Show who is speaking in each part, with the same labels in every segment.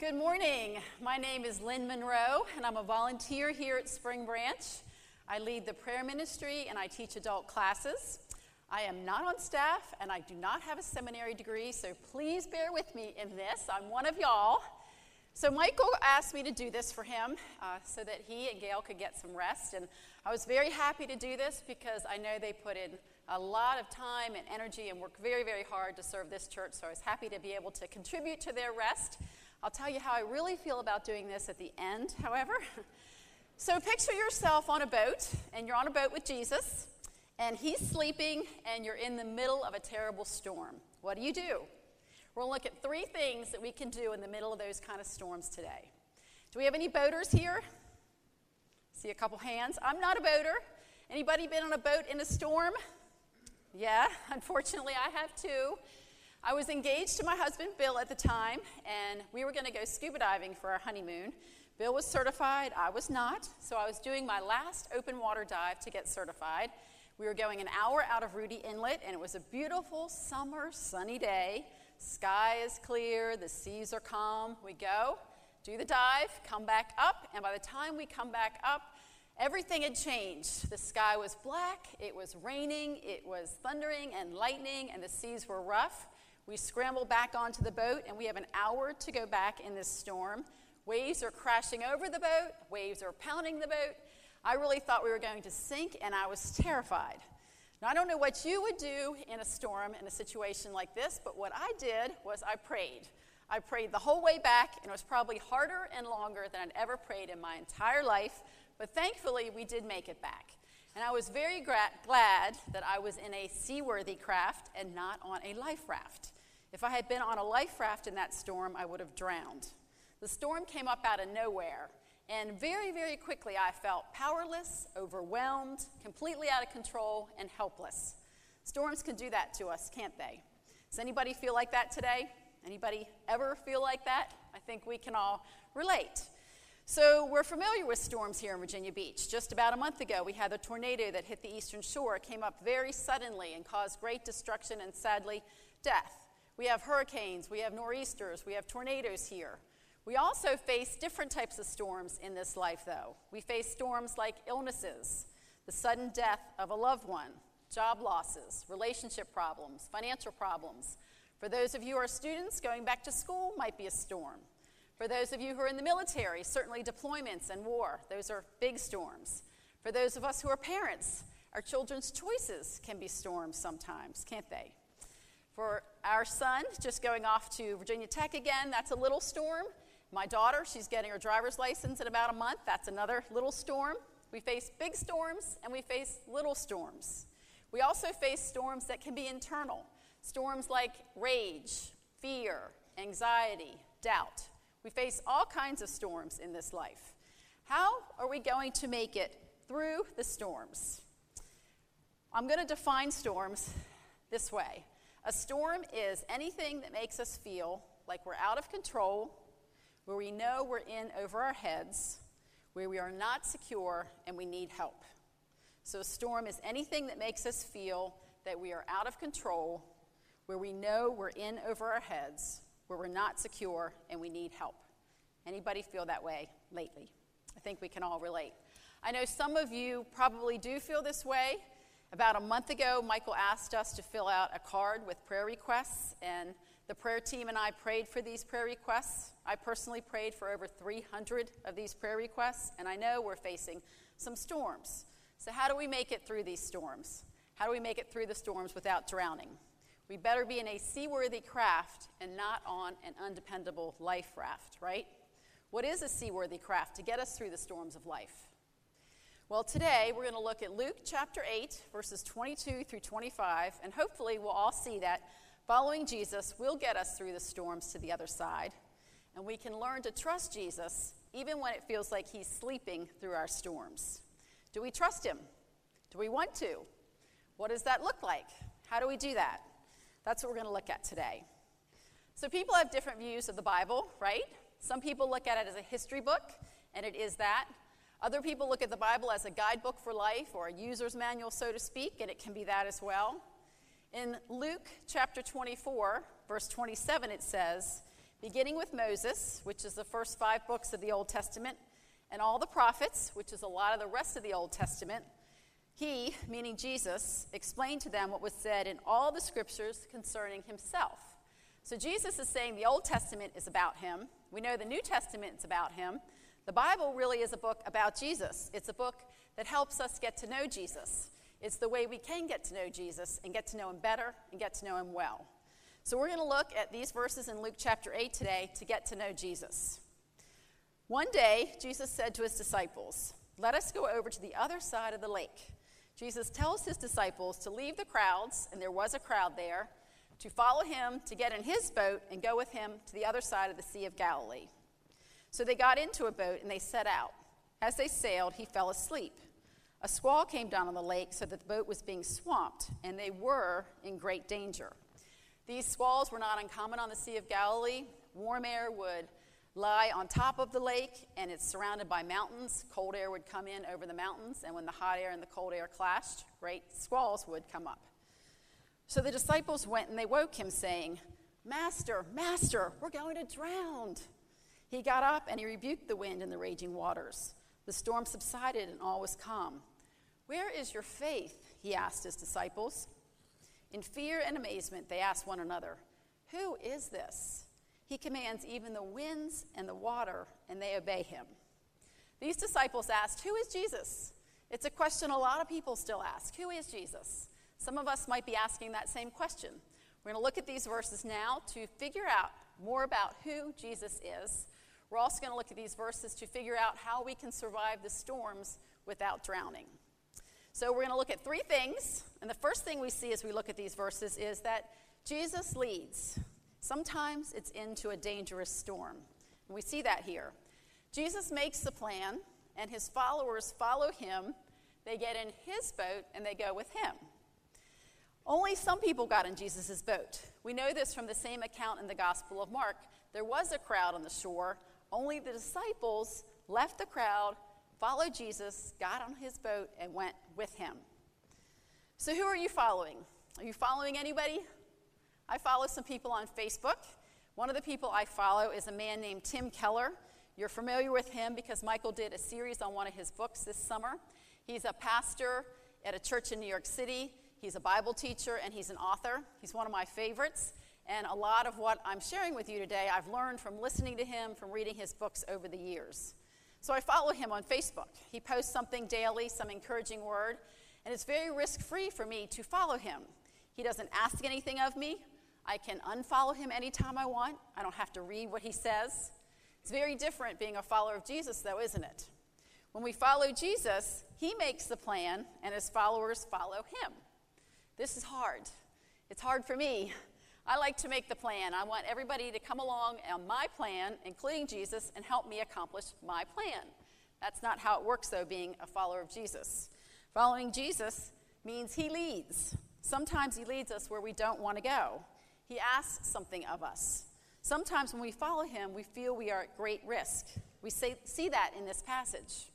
Speaker 1: Good morning. My name is Lynn Monroe, and I'm a volunteer here at Spring Branch. I lead the prayer ministry and I teach adult classes. I am not on staff and I do not have a seminary degree, so please bear with me in this. I'm one of y'all. So, Michael asked me to do this for him uh, so that he and Gail could get some rest. And I was very happy to do this because I know they put in a lot of time and energy and work very, very hard to serve this church. So, I was happy to be able to contribute to their rest. I'll tell you how I really feel about doing this at the end, however. so picture yourself on a boat, and you're on a boat with Jesus, and he's sleeping, and you're in the middle of a terrible storm. What do you do? To look at three things that we can do in the middle of those kind of storms today. Do we have any boaters here? See a couple hands. I'm not a boater. Anybody been on a boat in a storm? Yeah, unfortunately, I have too. I was engaged to my husband, Bill, at the time, and we were going to go scuba diving for our honeymoon. Bill was certified, I was not, so I was doing my last open water dive to get certified. We were going an hour out of Rudee Inlet, and it was a beautiful summer, sunny day. Sky is clear, the seas are calm. We go, do the dive, come back up, and by the time we come back up, everything had changed. The sky was black, it was raining, it was thundering and lightning, and the seas were rough. We scramble back onto the boat, and we have an hour to go back in this storm. Waves are crashing over the boat, waves are pounding the boat. I really thought we were going to sink, and I was terrified. Now, I don't know what you would do in a storm in a situation like this, but what I did was I prayed. I prayed the whole way back, and it was probably harder and longer than I'd ever prayed in my entire life, but thankfully we did make it back. And I was very gra- glad that I was in a seaworthy craft and not on a life raft. If I had been on a life raft in that storm, I would have drowned. The storm came up out of nowhere, and very, very quickly I felt powerless, overwhelmed, completely out of control, and helpless. Storms can do that to us, can't they? Does anybody feel like that today? Anybody ever feel like that? I think we can all relate. So, we're familiar with storms here in Virginia Beach. Just about a month ago, we had a tornado that hit the eastern shore, came up very suddenly and caused great destruction and sadly death. We have hurricanes, we have nor'easters, we have tornadoes here. We also face different types of storms in this life, though. We face storms like illnesses, the sudden death of a loved one, job losses, relationship problems, financial problems. For those of you who are students, going back to school might be a storm. For those of you who are in the military, certainly deployments and war, those are big storms. For those of us who are parents, our children's choices can be storms sometimes, can't they? For our son, just going off to Virginia Tech again, that's a little storm. My daughter, she's getting her driver's license in about a month. That's another little storm. We face big storms and we face little storms. We also face storms that can be internal storms like rage, fear, anxiety, doubt. We face all kinds of storms in this life. How are we going to make it through the storms? I'm going to define storms this way a storm is anything that makes us feel like we're out of control, where we know we're in over our heads, where we are not secure and we need help. So, a storm is anything that makes us feel that we are out of control, where we know we're in over our heads, where we're not secure and we need help. Anybody feel that way lately? I think we can all relate. I know some of you probably do feel this way. About a month ago, Michael asked us to fill out a card with prayer requests, and the prayer team and I prayed for these prayer requests. I personally prayed for over 300 of these prayer requests, and I know we're facing some storms. So, how do we make it through these storms? How do we make it through the storms without drowning? We better be in a seaworthy craft and not on an undependable life raft, right? What is a seaworthy craft to get us through the storms of life? Well, today we're going to look at Luke chapter 8, verses 22 through 25, and hopefully we'll all see that following Jesus will get us through the storms to the other side, and we can learn to trust Jesus even when it feels like he's sleeping through our storms. Do we trust him? Do we want to? What does that look like? How do we do that? That's what we're going to look at today. So, people have different views of the Bible, right? Some people look at it as a history book, and it is that. Other people look at the Bible as a guidebook for life or a user's manual, so to speak, and it can be that as well. In Luke chapter 24, verse 27, it says, beginning with Moses, which is the first five books of the Old Testament, and all the prophets, which is a lot of the rest of the Old Testament, he, meaning Jesus, explained to them what was said in all the scriptures concerning himself. So Jesus is saying the Old Testament is about him. We know the New Testament is about him. The Bible really is a book about Jesus. It's a book that helps us get to know Jesus. It's the way we can get to know Jesus and get to know him better and get to know him well. So we're going to look at these verses in Luke chapter 8 today to get to know Jesus. One day, Jesus said to his disciples, Let us go over to the other side of the lake. Jesus tells his disciples to leave the crowds, and there was a crowd there, to follow him, to get in his boat, and go with him to the other side of the Sea of Galilee. So they got into a boat and they set out. As they sailed, he fell asleep. A squall came down on the lake so that the boat was being swamped, and they were in great danger. These squalls were not uncommon on the Sea of Galilee. Warm air would lie on top of the lake, and it's surrounded by mountains. Cold air would come in over the mountains, and when the hot air and the cold air clashed, great squalls would come up. So the disciples went and they woke him, saying, Master, Master, we're going to drown. He got up and he rebuked the wind and the raging waters. The storm subsided and all was calm. Where is your faith? He asked his disciples. In fear and amazement, they asked one another, Who is this? He commands even the winds and the water, and they obey him. These disciples asked, Who is Jesus? It's a question a lot of people still ask. Who is Jesus? Some of us might be asking that same question. We're going to look at these verses now to figure out more about who Jesus is. We're also going to look at these verses to figure out how we can survive the storms without drowning. So, we're going to look at three things. And the first thing we see as we look at these verses is that Jesus leads. Sometimes it's into a dangerous storm. And we see that here. Jesus makes the plan, and his followers follow him. They get in his boat and they go with him. Only some people got in Jesus' boat. We know this from the same account in the Gospel of Mark. There was a crowd on the shore, only the disciples left the crowd, followed Jesus, got on his boat, and went with him. So, who are you following? Are you following anybody? I follow some people on Facebook. One of the people I follow is a man named Tim Keller. You're familiar with him because Michael did a series on one of his books this summer. He's a pastor at a church in New York City. He's a Bible teacher and he's an author. He's one of my favorites. And a lot of what I'm sharing with you today, I've learned from listening to him, from reading his books over the years. So I follow him on Facebook. He posts something daily, some encouraging word, and it's very risk free for me to follow him. He doesn't ask anything of me. I can unfollow him anytime I want. I don't have to read what he says. It's very different being a follower of Jesus, though, isn't it? When we follow Jesus, he makes the plan, and his followers follow him. This is hard. It's hard for me. I like to make the plan. I want everybody to come along on my plan, including Jesus, and help me accomplish my plan. That's not how it works, though, being a follower of Jesus. Following Jesus means he leads. Sometimes he leads us where we don't want to go. He asks something of us. Sometimes when we follow him, we feel we are at great risk. We say, see that in this passage.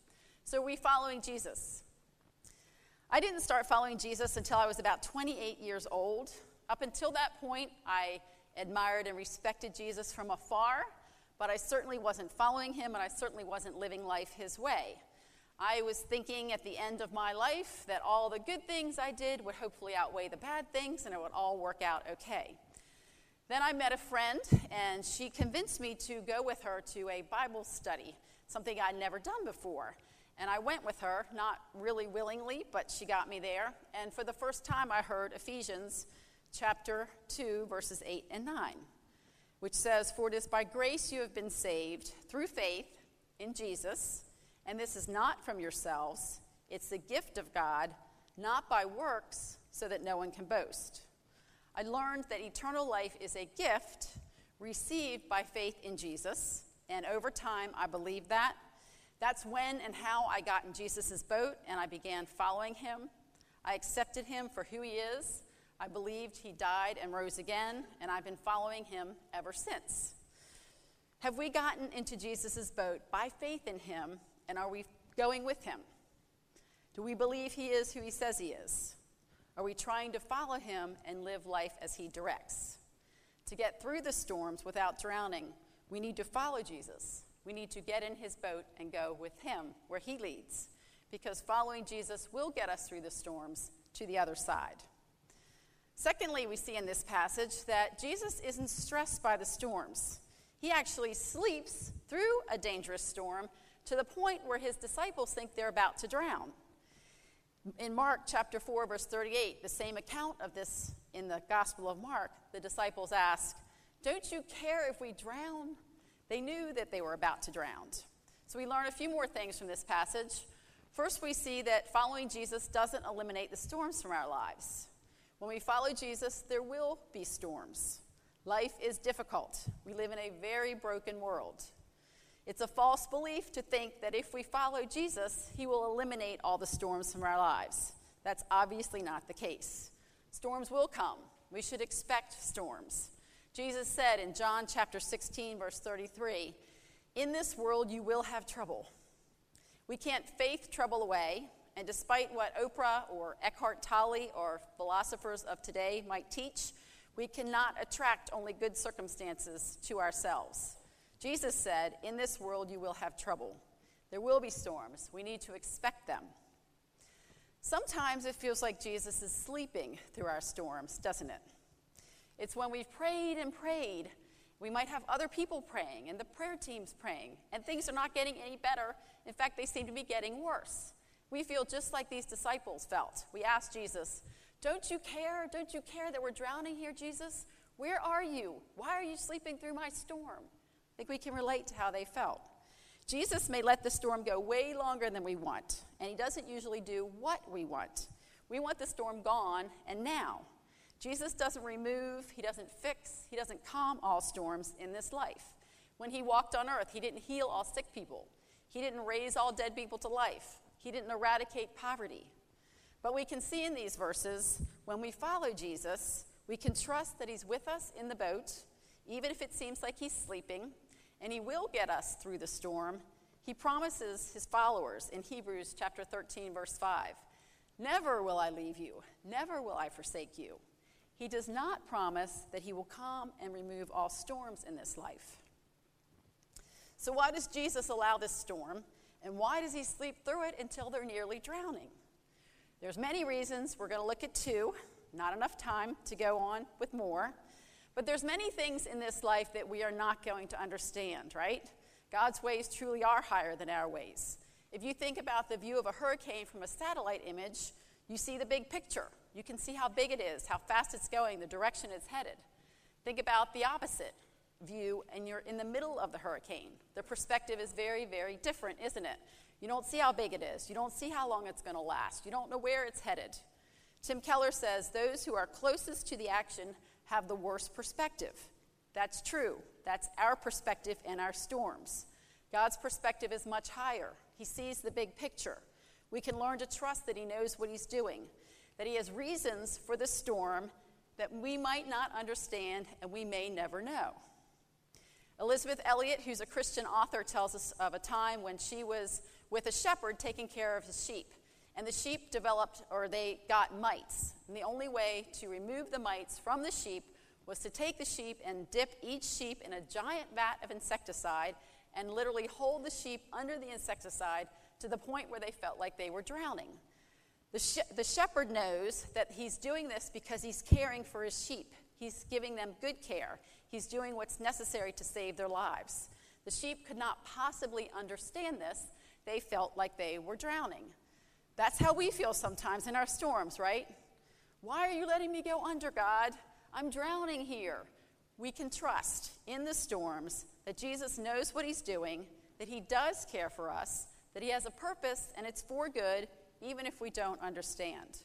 Speaker 1: So, are we following Jesus? I didn't start following Jesus until I was about 28 years old. Up until that point, I admired and respected Jesus from afar, but I certainly wasn't following him and I certainly wasn't living life his way. I was thinking at the end of my life that all the good things I did would hopefully outweigh the bad things and it would all work out okay. Then I met a friend, and she convinced me to go with her to a Bible study, something I'd never done before. And I went with her, not really willingly, but she got me there. And for the first time, I heard Ephesians chapter 2, verses 8 and 9, which says, For it is by grace you have been saved through faith in Jesus, and this is not from yourselves, it's the gift of God, not by works, so that no one can boast. I learned that eternal life is a gift received by faith in Jesus. And over time, I believed that. That's when and how I got in Jesus' boat and I began following him. I accepted him for who he is. I believed he died and rose again, and I've been following him ever since. Have we gotten into Jesus' boat by faith in him, and are we going with him? Do we believe he is who he says he is? Are we trying to follow him and live life as he directs? To get through the storms without drowning, we need to follow Jesus. We need to get in his boat and go with him where he leads, because following Jesus will get us through the storms to the other side. Secondly, we see in this passage that Jesus isn't stressed by the storms. He actually sleeps through a dangerous storm to the point where his disciples think they're about to drown. In Mark chapter 4, verse 38, the same account of this in the Gospel of Mark, the disciples ask, Don't you care if we drown? They knew that they were about to drown. So we learn a few more things from this passage. First, we see that following Jesus doesn't eliminate the storms from our lives. When we follow Jesus, there will be storms. Life is difficult. We live in a very broken world. It's a false belief to think that if we follow Jesus, he will eliminate all the storms from our lives. That's obviously not the case. Storms will come. We should expect storms. Jesus said in John chapter 16, verse 33, In this world you will have trouble. We can't faith trouble away, and despite what Oprah or Eckhart Tolle or philosophers of today might teach, we cannot attract only good circumstances to ourselves. Jesus said, In this world you will have trouble. There will be storms. We need to expect them. Sometimes it feels like Jesus is sleeping through our storms, doesn't it? It's when we've prayed and prayed. We might have other people praying and the prayer team's praying, and things are not getting any better. In fact, they seem to be getting worse. We feel just like these disciples felt. We asked Jesus, Don't you care? Don't you care that we're drowning here, Jesus? Where are you? Why are you sleeping through my storm? I think we can relate to how they felt. Jesus may let the storm go way longer than we want, and he doesn't usually do what we want. We want the storm gone and now. Jesus doesn't remove, he doesn't fix, he doesn't calm all storms in this life. When he walked on earth, he didn't heal all sick people, he didn't raise all dead people to life, he didn't eradicate poverty. But we can see in these verses, when we follow Jesus, we can trust that He's with us in the boat, even if it seems like He's sleeping, and He will get us through the storm. He promises His followers in Hebrews chapter 13, verse 5 Never will I leave you, never will I forsake you. He does not promise that He will calm and remove all storms in this life. So, why does Jesus allow this storm? And why does he sleep through it until they're nearly drowning? There's many reasons. We're going to look at two. Not enough time to go on with more. But there's many things in this life that we are not going to understand, right? God's ways truly are higher than our ways. If you think about the view of a hurricane from a satellite image, you see the big picture. You can see how big it is, how fast it's going, the direction it's headed. Think about the opposite view and you're in the middle of the hurricane. The perspective is very, very different, isn't it? You don't see how big it is. You don't see how long it's going to last. You don't know where it's headed. Tim Keller says those who are closest to the action have the worst perspective. That's true. That's our perspective in our storms. God's perspective is much higher. He sees the big picture. We can learn to trust that He knows what He's doing, that He has reasons for the storm that we might not understand and we may never know. Elisabeth Elliot, who's a Christian author, tells us of a time when she was with a shepherd taking care of his sheep. And the sheep developed, or they got mites. And the only way to remove the mites from the sheep was to take the sheep and dip each sheep in a giant vat of insecticide and literally hold the sheep under the insecticide to the point where they felt like they were drowning. The, the shepherd knows that he's doing this because he's caring for his sheep. He's giving them good care. He's doing what's necessary to save their lives. The sheep could not possibly understand this. They felt like they were drowning. That's how we feel sometimes in our storms, right? Why are you letting me go under, God? I'm drowning here. We can trust in the storms that Jesus knows what he's doing, that he does care for us, that he has a purpose and it's for good, even if we don't understand.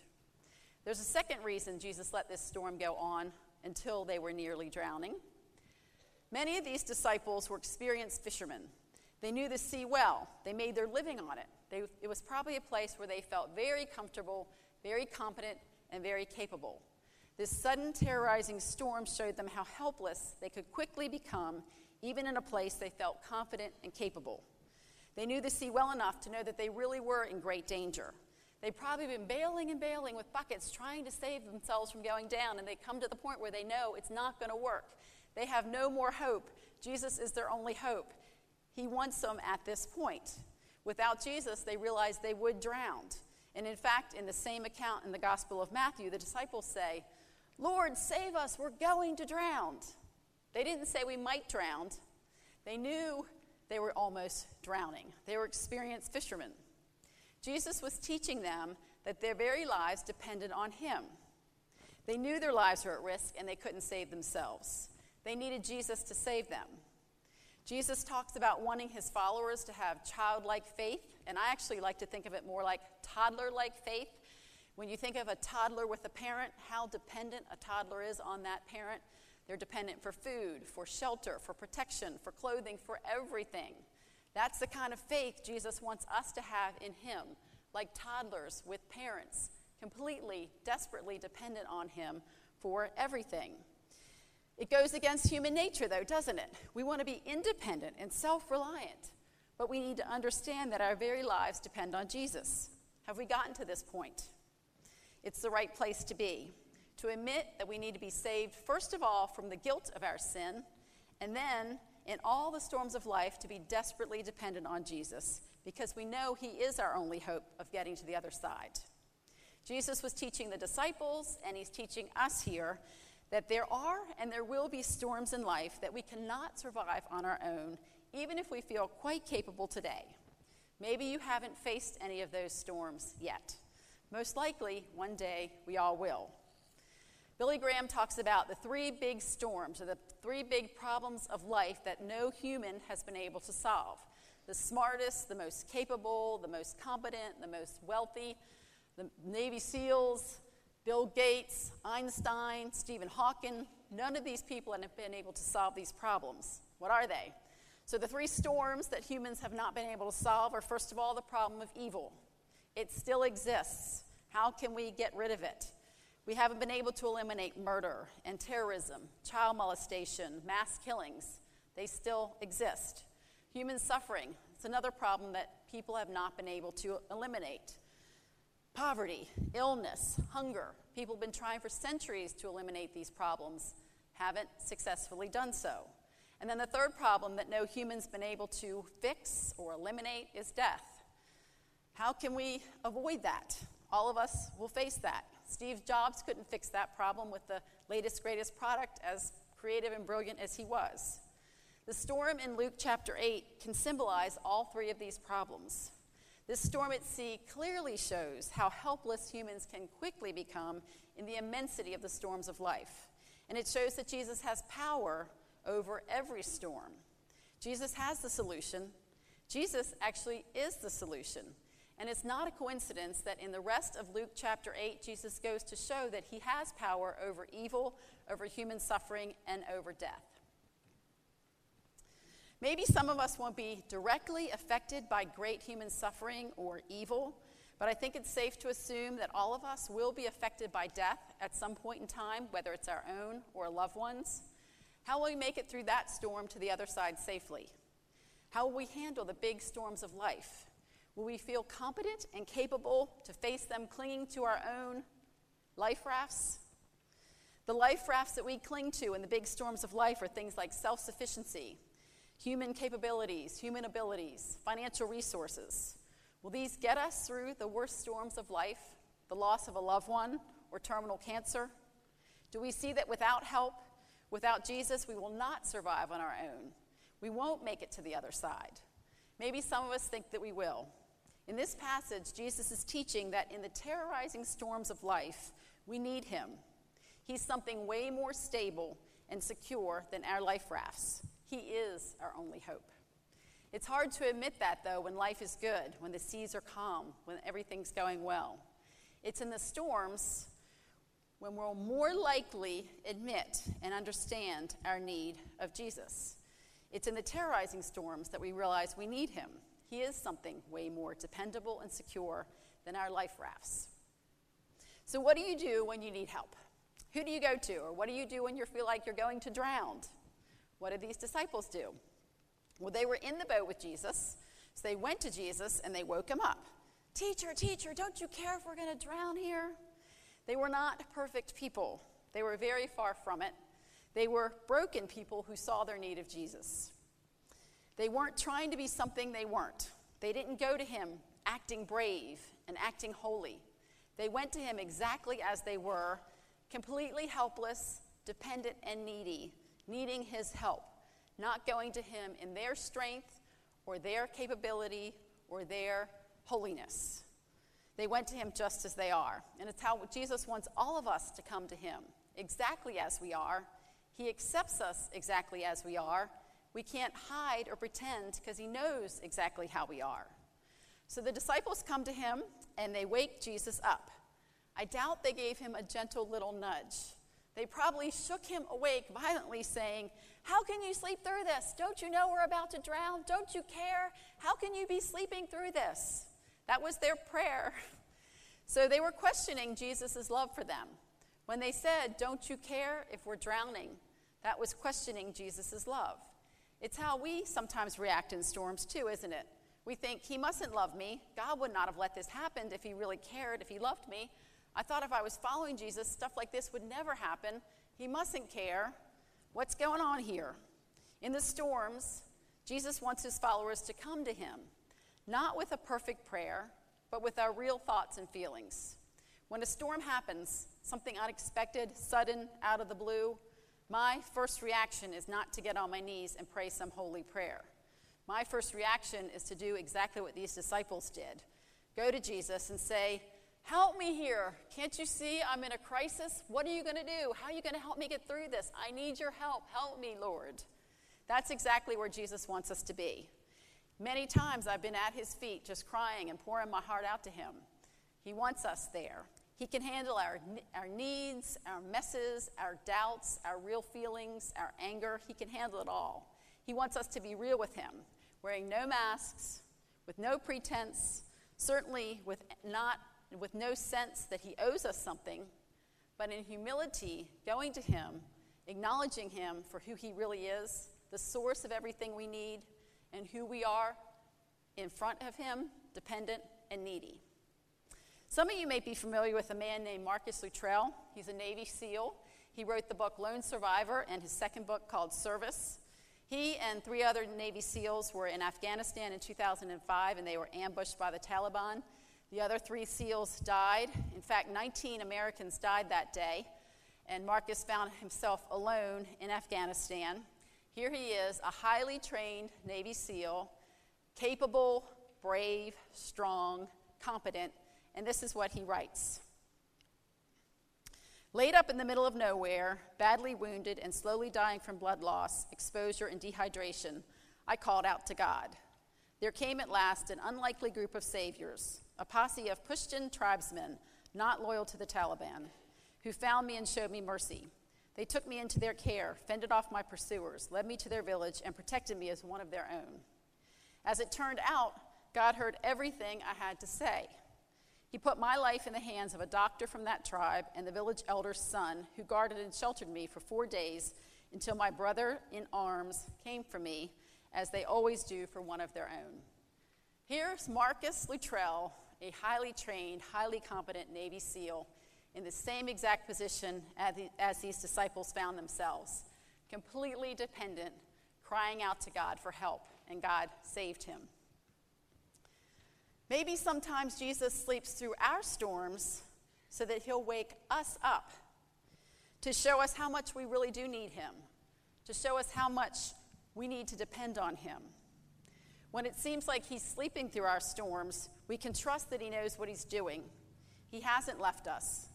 Speaker 1: There's a second reason Jesus let this storm go on until they were nearly drowning. Many of these disciples were experienced fishermen. They knew the sea well, they made their living on it. They, it was probably a place where they felt very comfortable, very competent, and very capable. This sudden terrorizing storm showed them how helpless they could quickly become, even in a place they felt confident and capable. They knew the sea well enough to know that they really were in great danger. They'd probably been bailing and bailing with buckets, trying to save themselves from going down, and they come to the point where they know it's not going to work. They have no more hope. Jesus is their only hope. He wants them at this point. Without Jesus, they realize they would drown. And in fact, in the same account in the Gospel of Matthew, the disciples say, Lord, save us, we're going to drown. They didn't say we might drown, they knew they were almost drowning. They were experienced fishermen. Jesus was teaching them that their very lives depended on Him. They knew their lives were at risk and they couldn't save themselves. They needed Jesus to save them. Jesus talks about wanting his followers to have childlike faith, and I actually like to think of it more like toddler like faith. When you think of a toddler with a parent, how dependent a toddler is on that parent, they're dependent for food, for shelter, for protection, for clothing, for everything. That's the kind of faith Jesus wants us to have in him, like toddlers with parents, completely, desperately dependent on him for everything. It goes against human nature, though, doesn't it? We want to be independent and self reliant, but we need to understand that our very lives depend on Jesus. Have we gotten to this point? It's the right place to be. To admit that we need to be saved, first of all, from the guilt of our sin, and then, in all the storms of life, to be desperately dependent on Jesus, because we know He is our only hope of getting to the other side. Jesus was teaching the disciples, and He's teaching us here that there are and there will be storms in life that we cannot survive on our own, even if we feel quite capable today. Maybe you haven't faced any of those storms yet. Most likely, one day we all will. Billy Graham talks about the three big storms, or the three big problems of life that no human has been able to solve. The smartest, the most capable, the most competent, the most wealthy, the Navy SEALs, Bill Gates, Einstein, Stephen Hawking, none of these people have been able to solve these problems. What are they? So, the three storms that humans have not been able to solve are first of all, the problem of evil. It still exists. How can we get rid of it? We haven't been able to eliminate murder and terrorism, child molestation, mass killings. They still exist. Human suffering, it's another problem that people have not been able to eliminate poverty, illness, hunger. People have been trying for centuries to eliminate these problems, haven't successfully done so. And then the third problem that no human's been able to fix or eliminate is death. How can we avoid that? All of us will face that. Steve Jobs couldn't fix that problem with the latest, greatest product, as creative and brilliant as he was. The storm in Luke chapter 8 can symbolize all three of these problems. This storm at sea clearly shows how helpless humans can quickly become in the immensity of the storms of life. And it shows that Jesus has power over every storm. Jesus has the solution. Jesus actually is the solution. And it's not a coincidence that in the rest of Luke chapter 8, Jesus goes to show that he has power over evil, over human suffering, and over death. Maybe some of us won't be directly affected by great human suffering or evil, but I think it's safe to assume that all of us will be affected by death at some point in time, whether it's our own or loved ones. How will we make it through that storm to the other side safely? How will we handle the big storms of life? Will we feel competent and capable to face them clinging to our own life rafts? The life rafts that we cling to in the big storms of life are things like self sufficiency, human capabilities, human abilities, financial resources. Will these get us through the worst storms of life, the loss of a loved one, or terminal cancer? Do we see that without help, without Jesus, we will not survive on our own? We won't make it to the other side. Maybe some of us think that we will. In this passage, Jesus is teaching that in the terrorizing storms of life, we need him. He's something way more stable and secure than our life rafts. He is our only hope. It's hard to admit that, though, when life is good, when the seas are calm, when everything's going well. It's in the storms when we'll more likely admit and understand our need of Jesus. It's in the terrorizing storms that we realize we need him. He is something way more dependable and secure than our life rafts. So, what do you do when you need help? Who do you go to? Or what do you do when you feel like you're going to drown? What did these disciples do? Well, they were in the boat with Jesus, so they went to Jesus and they woke him up. Teacher, teacher, don't you care if we're going to drown here? They were not perfect people. They were very far from it. They were broken people who saw their need of Jesus. They weren't trying to be something they weren't. They didn't go to him acting brave and acting holy. They went to him exactly as they were, completely helpless, dependent, and needy, needing his help, not going to him in their strength or their capability or their holiness. They went to him just as they are. And it's how Jesus wants all of us to come to him, exactly as we are. He accepts us exactly as we are. We can't hide or pretend because he knows exactly how we are. So the disciples come to him and they wake Jesus up. I doubt they gave him a gentle little nudge. They probably shook him awake violently, saying, How can you sleep through this? Don't you know we're about to drown? Don't you care? How can you be sleeping through this? That was their prayer. So they were questioning Jesus' love for them. When they said, Don't you care if we're drowning? That was questioning Jesus' love. It's how we sometimes react in storms, too, isn't it? We think, He mustn't love me. God would not have let this happen if He really cared, if He loved me. I thought if I was following Jesus, stuff like this would never happen. He mustn't care. What's going on here? In the storms, Jesus wants His followers to come to Him, not with a perfect prayer, but with our real thoughts and feelings. When a storm happens, something unexpected, sudden, out of the blue, my first reaction is not to get on my knees and pray some holy prayer. My first reaction is to do exactly what these disciples did go to Jesus and say, Help me here. Can't you see I'm in a crisis? What are you going to do? How are you going to help me get through this? I need your help. Help me, Lord. That's exactly where Jesus wants us to be. Many times I've been at his feet just crying and pouring my heart out to him. He wants us there. He can handle our, our needs, our messes, our doubts, our real feelings, our anger. He can handle it all. He wants us to be real with Him, wearing no masks, with no pretense, certainly with, not, with no sense that He owes us something, but in humility, going to Him, acknowledging Him for who He really is, the source of everything we need, and who we are in front of Him, dependent and needy. Some of you may be familiar with a man named Marcus Luttrell. He's a Navy SEAL. He wrote the book Lone Survivor and his second book called Service. He and three other Navy SEALs were in Afghanistan in 2005 and they were ambushed by the Taliban. The other three SEALs died. In fact, 19 Americans died that day, and Marcus found himself alone in Afghanistan. Here he is, a highly trained Navy SEAL, capable, brave, strong, competent, and this is what he writes Laid up in the middle of nowhere, badly wounded and slowly dying from blood loss, exposure, and dehydration, I called out to God. There came at last an unlikely group of saviors, a posse of Pushtun tribesmen not loyal to the Taliban, who found me and showed me mercy. They took me into their care, fended off my pursuers, led me to their village, and protected me as one of their own. As it turned out, God heard everything I had to say. He put my life in the hands of a doctor from that tribe and the village elder's son, who guarded and sheltered me for four days until my brother in arms came for me, as they always do for one of their own. Here's Marcus Luttrell, a highly trained, highly competent Navy SEAL, in the same exact position as, the, as these disciples found themselves, completely dependent, crying out to God for help, and God saved him. Maybe sometimes Jesus sleeps through our storms so that he'll wake us up to show us how much we really do need him, to show us how much we need to depend on him. When it seems like he's sleeping through our storms, we can trust that he knows what he's doing. He hasn't left us.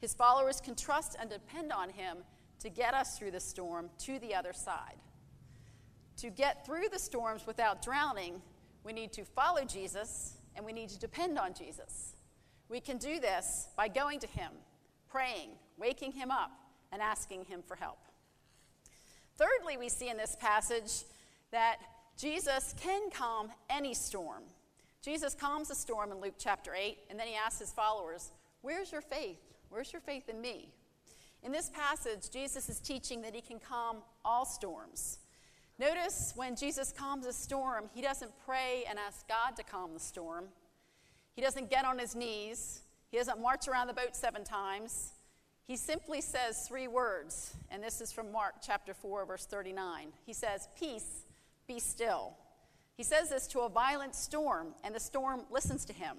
Speaker 1: His followers can trust and depend on him to get us through the storm to the other side. To get through the storms without drowning, we need to follow Jesus and we need to depend on Jesus. We can do this by going to Him, praying, waking Him up, and asking Him for help. Thirdly, we see in this passage that Jesus can calm any storm. Jesus calms a storm in Luke chapter 8, and then he asks his followers, Where's your faith? Where's your faith in me? In this passage, Jesus is teaching that he can calm all storms. Notice when Jesus calms a storm, he doesn't pray and ask God to calm the storm. He doesn't get on his knees. He doesn't march around the boat seven times. He simply says three words, and this is from Mark chapter 4, verse 39. He says, Peace, be still. He says this to a violent storm, and the storm listens to him.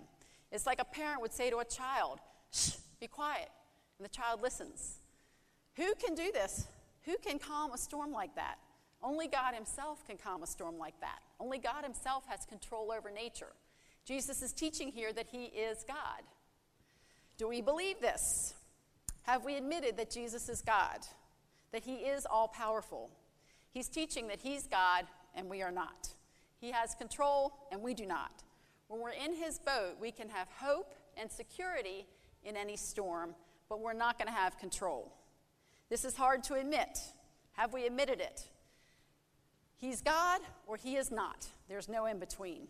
Speaker 1: It's like a parent would say to a child, Shh, be quiet. And the child listens. Who can do this? Who can calm a storm like that? Only God Himself can calm a storm like that. Only God Himself has control over nature. Jesus is teaching here that He is God. Do we believe this? Have we admitted that Jesus is God? That He is all powerful? He's teaching that He's God and we are not. He has control and we do not. When we're in His boat, we can have hope and security in any storm, but we're not going to have control. This is hard to admit. Have we admitted it? He's God or He is not. There's no in between.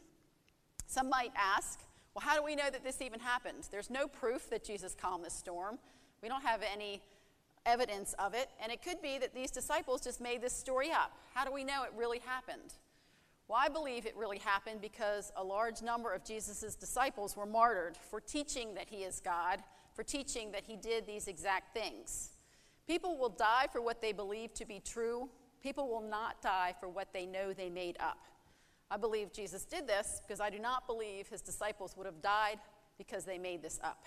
Speaker 1: Some might ask, well, how do we know that this even happened? There's no proof that Jesus calmed the storm. We don't have any evidence of it, and it could be that these disciples just made this story up. How do we know it really happened? Well, I believe it really happened because a large number of Jesus' disciples were martyred for teaching that he is God, for teaching that he did these exact things. People will die for what they believe to be true. People will not die for what they know they made up. I believe Jesus did this because I do not believe his disciples would have died because they made this up.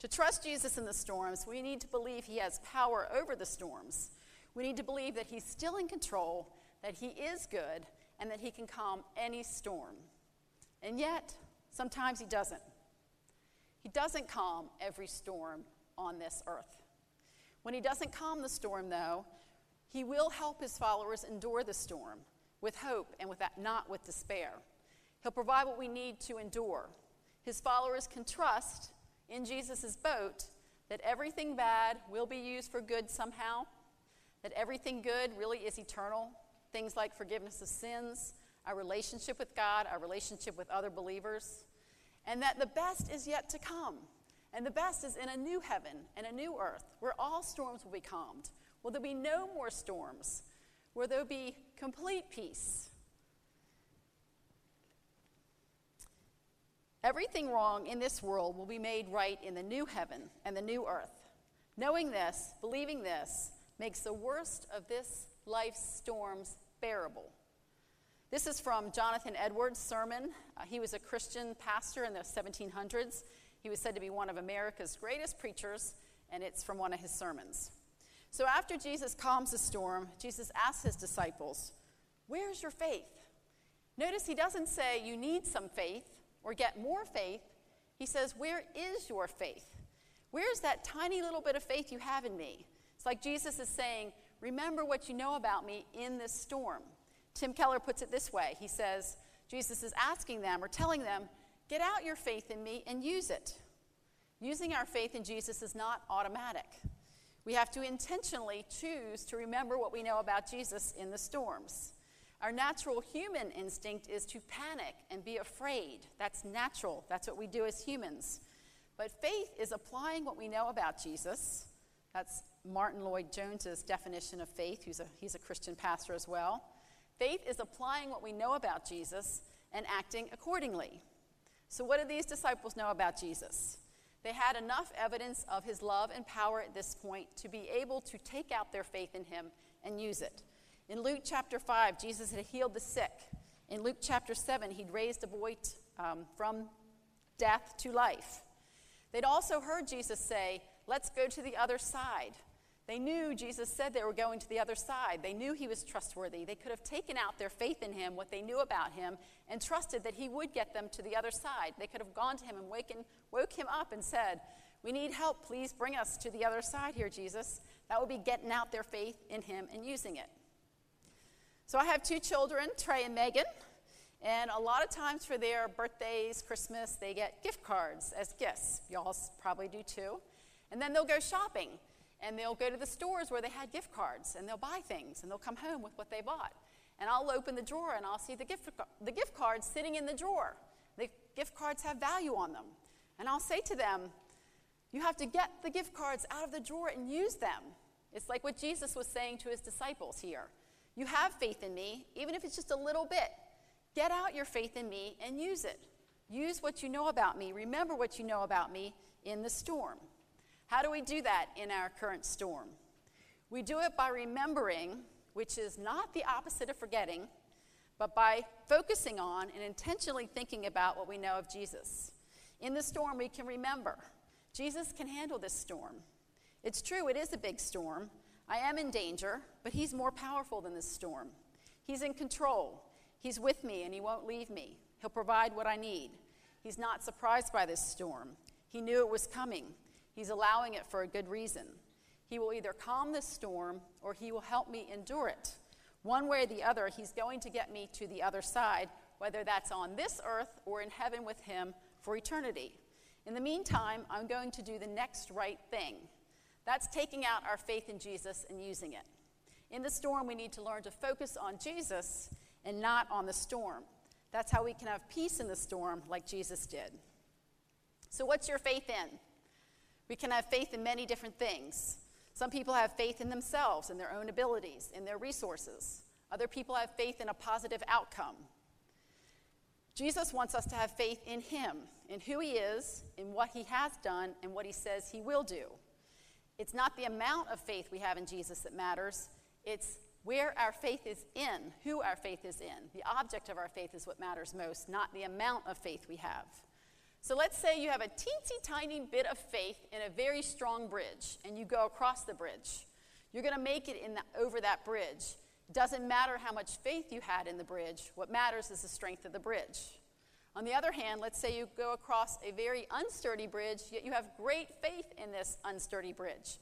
Speaker 1: To trust Jesus in the storms, we need to believe he has power over the storms. We need to believe that he's still in control, that he is good, and that he can calm any storm. And yet, sometimes he doesn't. He doesn't calm every storm on this earth. When he doesn't calm the storm, though, he will help his followers endure the storm with hope and with that, not with despair. He'll provide what we need to endure. His followers can trust in Jesus' boat that everything bad will be used for good somehow, that everything good really is eternal. Things like forgiveness of sins, our relationship with God, our relationship with other believers, and that the best is yet to come. And the best is in a new heaven and a new earth where all storms will be calmed, where there'll be no more storms, where there'll be complete peace. Everything wrong in this world will be made right in the new heaven and the new earth. Knowing this, believing this, makes the worst of this life's storms bearable. This is from Jonathan Edwards' sermon. Uh, he was a Christian pastor in the 1700s. He was said to be one of America's greatest preachers, and it's from one of his sermons. So after Jesus calms the storm, Jesus asks his disciples, Where's your faith? Notice he doesn't say, You need some faith or get more faith. He says, Where is your faith? Where's that tiny little bit of faith you have in me? It's like Jesus is saying, Remember what you know about me in this storm. Tim Keller puts it this way He says, Jesus is asking them or telling them, Get out your faith in me and use it. Using our faith in Jesus is not automatic. We have to intentionally choose to remember what we know about Jesus in the storms. Our natural human instinct is to panic and be afraid. That's natural, that's what we do as humans. But faith is applying what we know about Jesus. That's Martyn Lloyd-Jones's definition of faith. He's a, he's a Christian pastor as well. Faith is applying what we know about Jesus and acting accordingly. So, what did these disciples know about Jesus? They had enough evidence of his love and power at this point to be able to take out their faith in him and use it. In Luke chapter 5, Jesus had healed the sick. In Luke chapter 7, he'd raised a boy t- um, from death to life. They'd also heard Jesus say, Let's go to the other side. They knew Jesus said they were going to the other side. They knew he was trustworthy. They could have taken out their faith in him, what they knew about him, and trusted that he would get them to the other side. They could have gone to him and waken, woke him up and said, We need help. Please bring us to the other side here, Jesus. That would be getting out their faith in him and using it. So I have two children, Trey and Megan. And a lot of times for their birthdays, Christmas, they get gift cards as gifts. Y'all probably do too. And then they'll go shopping and they'll go to the stores where they had gift cards and they'll buy things and they'll come home with what they bought. And I'll open the drawer and I'll see the gift, the gift cards sitting in the drawer. The gift cards have value on them. And I'll say to them, You have to get the gift cards out of the drawer and use them. It's like what Jesus was saying to his disciples here. You have faith in me, even if it's just a little bit. Get out your faith in me and use it. Use what you know about me. Remember what you know about me in the storm. How do we do that in our current storm? We do it by remembering, which is not the opposite of forgetting, but by focusing on and intentionally thinking about what we know of Jesus. In the storm, we can remember Jesus can handle this storm. It's true, it is a big storm. I am in danger, but He's more powerful than this storm. He's in control. He's with me and He won't leave me. He'll provide what I need. He's not surprised by this storm. He knew it was coming. He's allowing it for a good reason. He will either calm this storm or he will help me endure it. One way or the other, he's going to get me to the other side, whether that's on this earth or in heaven with him for eternity. In the meantime, I'm going to do the next right thing. That's taking out our faith in Jesus and using it. In the storm, we need to learn to focus on Jesus and not on the storm. That's how we can have peace in the storm, like Jesus did. So, what's your faith in? We can have faith in many different things. Some people have faith in themselves, in their own abilities, in their resources. Other people have faith in a positive outcome. Jesus wants us to have faith in Him, in who He is, in what He has done, and what He says He will do. It's not the amount of faith we have in Jesus that matters, it's where our faith is in, who our faith is in. The object of our faith is what matters most, not the amount of faith we have. So let's say you have a teensy tiny bit of faith in a very strong bridge and you go across the bridge. You're going to make it the, over that bridge. It doesn't matter how much faith you had in the bridge, what matters is the strength of the bridge. On the other hand, let's say you go across a very unsturdy bridge, yet you have great faith in this unsturdy bridge.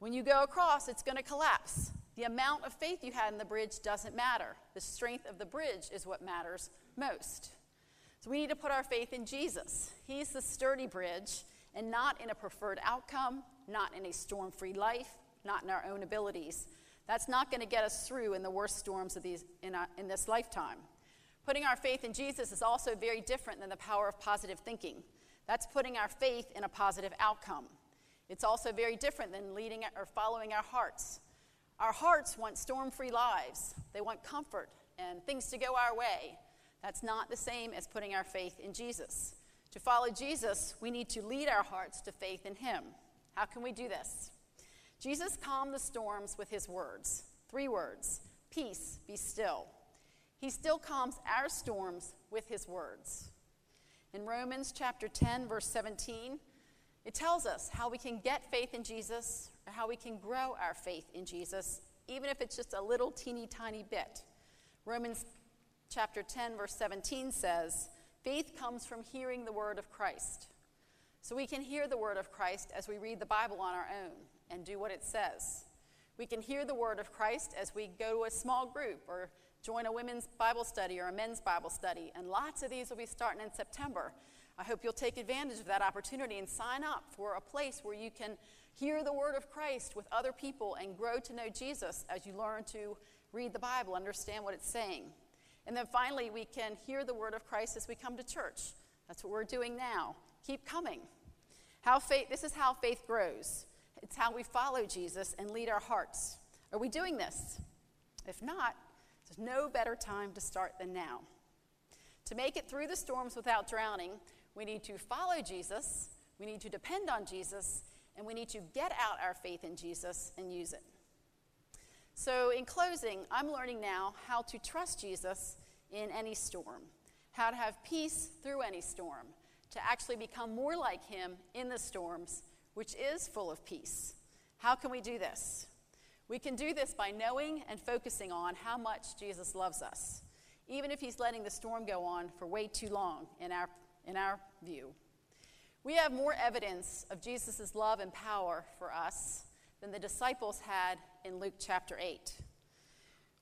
Speaker 1: When you go across, it's going to collapse. The amount of faith you had in the bridge doesn't matter. The strength of the bridge is what matters most. So we need to put our faith in Jesus. He's the sturdy bridge, and not in a preferred outcome, not in a storm free life, not in our own abilities. That's not going to get us through in the worst storms of these, in, our, in this lifetime. Putting our faith in Jesus is also very different than the power of positive thinking. That's putting our faith in a positive outcome. It's also very different than leading or following our hearts. Our hearts want storm free lives, they want comfort and things to go our way. That's not the same as putting our faith in Jesus. To follow Jesus, we need to lead our hearts to faith in Him. How can we do this? Jesus calmed the storms with His words three words Peace, be still. He still calms our storms with His words. In Romans chapter 10, verse 17, it tells us how we can get faith in Jesus, or how we can grow our faith in Jesus, even if it's just a little teeny tiny bit. Romans chapter 10, verse 17 says, Faith comes from hearing the word of Christ. So we can hear the word of Christ as we read the Bible on our own and do what it says. We can hear the word of Christ as we go to a small group or join a women's Bible study or a men's Bible study. And lots of these will be starting in September. I hope you'll take advantage of that opportunity and sign up for a place where you can hear the word of Christ with other people and grow to know Jesus as you learn to read the Bible, understand what it's saying. And then finally, we can hear the word of Christ as we come to church. That's what we're doing now. Keep coming. How faith, this is how faith grows. It's how we follow Jesus and lead our hearts. Are we doing this? If not, there's no better time to start than now. To make it through the storms without drowning, we need to follow Jesus, we need to depend on Jesus, and we need to get out our faith in Jesus and use it. So, in closing, I'm learning now how to trust Jesus in any storm, how to have peace through any storm, to actually become more like Him in the storms, which is full of peace. How can we do this? We can do this by knowing and focusing on how much Jesus loves us, even if He's letting the storm go on for way too long in our, in our view. We have more evidence of Jesus' love and power for us than the disciples had in Luke chapter 8.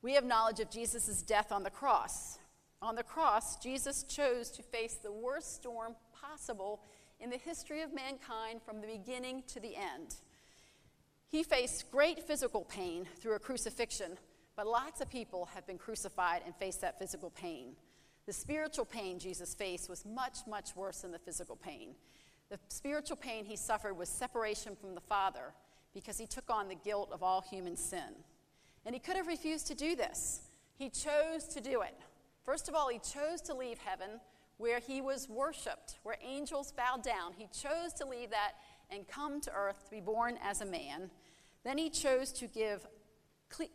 Speaker 1: We have knowledge of Jesus' death on the cross. On the cross, Jesus chose to face the worst storm possible in the history of mankind from the beginning to the end. He faced great physical pain through a crucifixion, but lots of people have been crucified and faced that physical pain. The spiritual pain Jesus faced was much, much worse than the physical pain. The spiritual pain he suffered was separation from the Father because he took on the guilt of all human sin. And he could have refused to do this. He chose to do it. First of all, he chose to leave heaven where he was worshiped, where angels bowed down. He chose to leave that and come to earth to be born as a man. Then he chose to give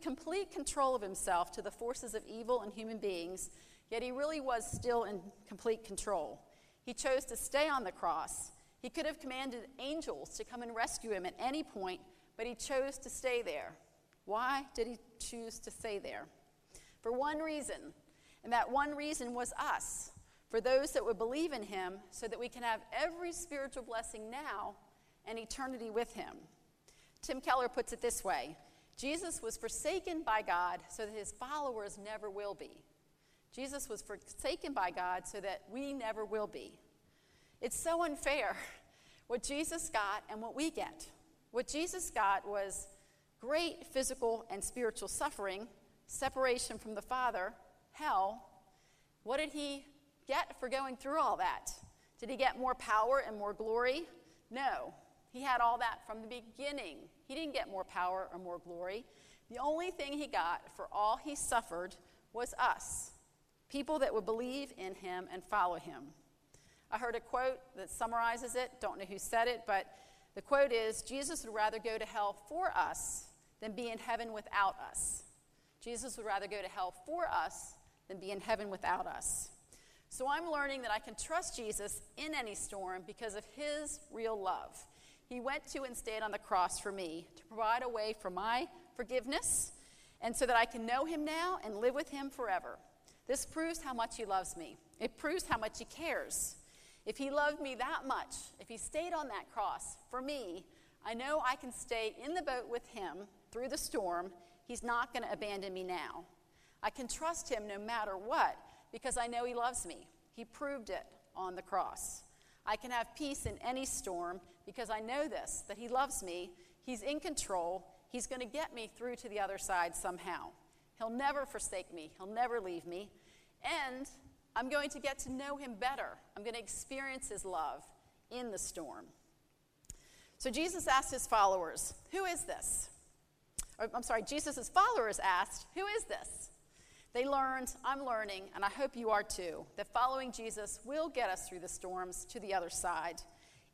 Speaker 1: complete control of himself to the forces of evil and human beings, yet he really was still in complete control. He chose to stay on the cross. He could have commanded angels to come and rescue him at any point, but he chose to stay there. Why did he choose to stay there? For one reason, and that one reason was us, for those that would believe in him, so that we can have every spiritual blessing now and eternity with him. Tim Keller puts it this way Jesus was forsaken by God so that his followers never will be. Jesus was forsaken by God so that we never will be. It's so unfair what Jesus got and what we get. What Jesus got was great physical and spiritual suffering, separation from the Father, hell. What did he get for going through all that? Did he get more power and more glory? No. He had all that from the beginning. He didn't get more power or more glory. The only thing he got for all he suffered was us, people that would believe in him and follow him. I heard a quote that summarizes it. Don't know who said it, but the quote is Jesus would rather go to hell for us than be in heaven without us. Jesus would rather go to hell for us than be in heaven without us. So I'm learning that I can trust Jesus in any storm because of his real love. He went to and stayed on the cross for me to provide a way for my forgiveness and so that I can know him now and live with him forever. This proves how much he loves me. It proves how much he cares. If he loved me that much, if he stayed on that cross for me, I know I can stay in the boat with him through the storm. He's not going to abandon me now. I can trust him no matter what because I know he loves me. He proved it on the cross. I can have peace in any storm because I know this that he loves me. He's in control. He's going to get me through to the other side somehow. He'll never forsake me, he'll never leave me. And I'm going to get to know him better. I'm going to experience his love in the storm. So Jesus asked his followers, Who is this? I'm sorry, Jesus' followers asked, Who is this? They learned, I'm learning, and I hope you are too, that following Jesus will get us through the storms to the other side.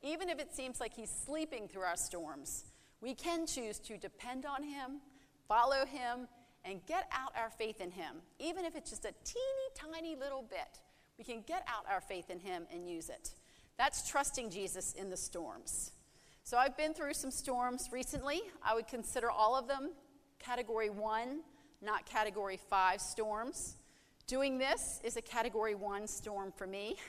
Speaker 1: Even if it seems like he's sleeping through our storms, we can choose to depend on him, follow him, and get out our faith in Him, even if it's just a teeny tiny little bit. We can get out our faith in Him and use it. That's trusting Jesus in the storms. So I've been through some storms recently. I would consider all of them category one, not category five storms. Doing this is a category one storm for me.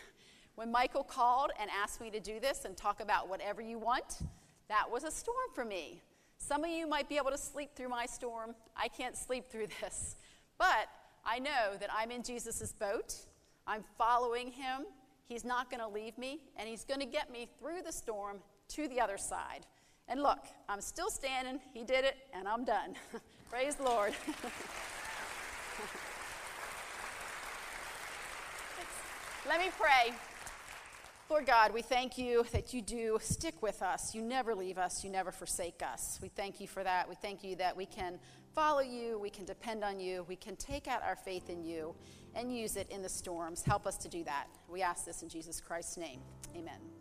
Speaker 1: When Michael called and asked me to do this and talk about whatever you want, that was a storm for me. Some of you might be able to sleep through my storm. I can't sleep through this. But I know that I'm in Jesus' boat. I'm following him. He's not going to leave me, and he's going to get me through the storm to the other side. And look, I'm still standing. He did it, and I'm done. Praise the Lord. Let me pray. Lord God, we thank you that you do stick with us. You never leave us. You never forsake us. We thank you for that. We thank you that we can follow you. We can depend on you. We can take out our faith in you and use it in the storms. Help us to do that. We ask this in Jesus Christ's name. Amen.